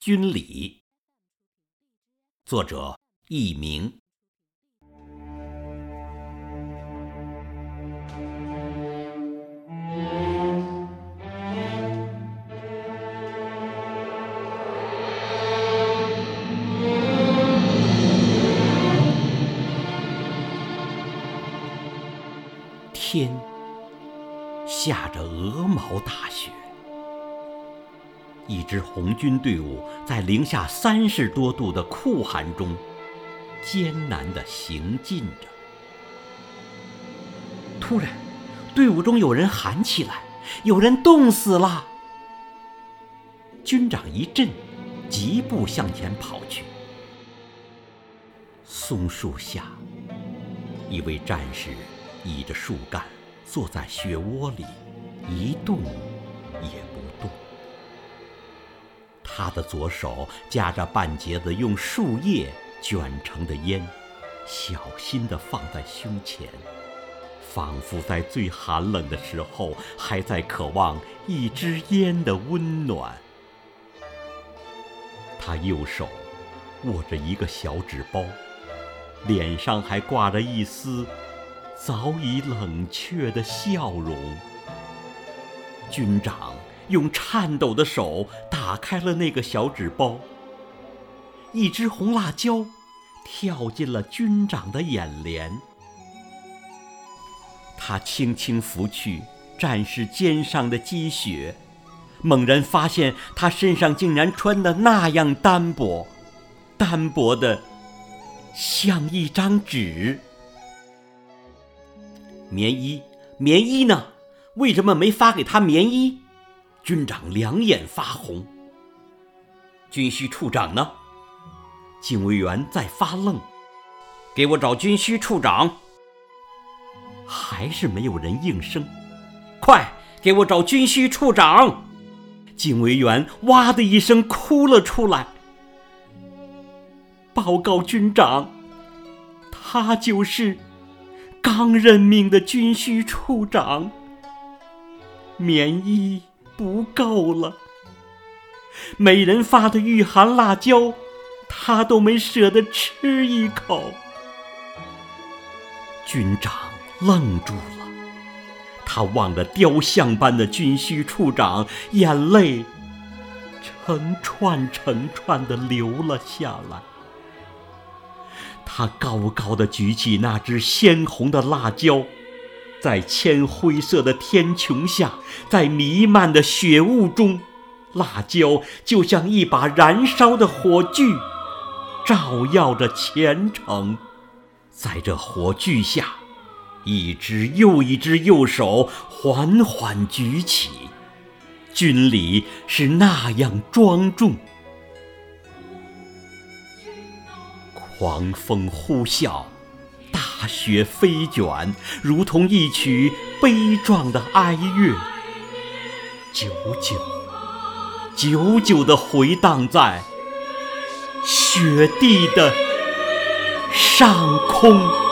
军礼，作者佚名。天下着鹅毛大雪。一支红军队伍在零下三十多度的酷寒中艰难地行进着。突然，队伍中有人喊起来：“有人冻死了！”军长一震，疾步向前跑去。松树下，一位战士倚着树干，坐在雪窝里，一动也不。他的左手夹着半截子用树叶卷成的烟，小心地放在胸前，仿佛在最寒冷的时候还在渴望一支烟的温暖。他右手握着一个小纸包，脸上还挂着一丝早已冷却的笑容。军长。用颤抖的手打开了那个小纸包，一只红辣椒跳进了军长的眼帘。他轻轻拂去战士肩上的积雪，猛然发现他身上竟然穿得那样单薄，单薄的像一张纸。棉衣，棉衣呢？为什么没发给他棉衣？军长两眼发红。军需处长呢？警卫员在发愣。给我找军需处长。还是没有人应声。快给我找军需处长！警卫员哇的一声哭了出来。报告军长，他就是刚任命的军需处长。棉衣。不够了，每人发的御寒辣椒，他都没舍得吃一口。军长愣住了，他望着雕像般的军需处长，眼泪成串成串的流了下来。他高高的举起那只鲜红的辣椒。在铅灰色的天穹下，在弥漫的雪雾中，辣椒就像一把燃烧的火炬，照耀着前程。在这火炬下，一只又一只右手缓缓举起，军礼是那样庄重。狂风呼啸。大雪飞卷，如同一曲悲壮的哀乐，久久、久久地回荡在雪地的上空。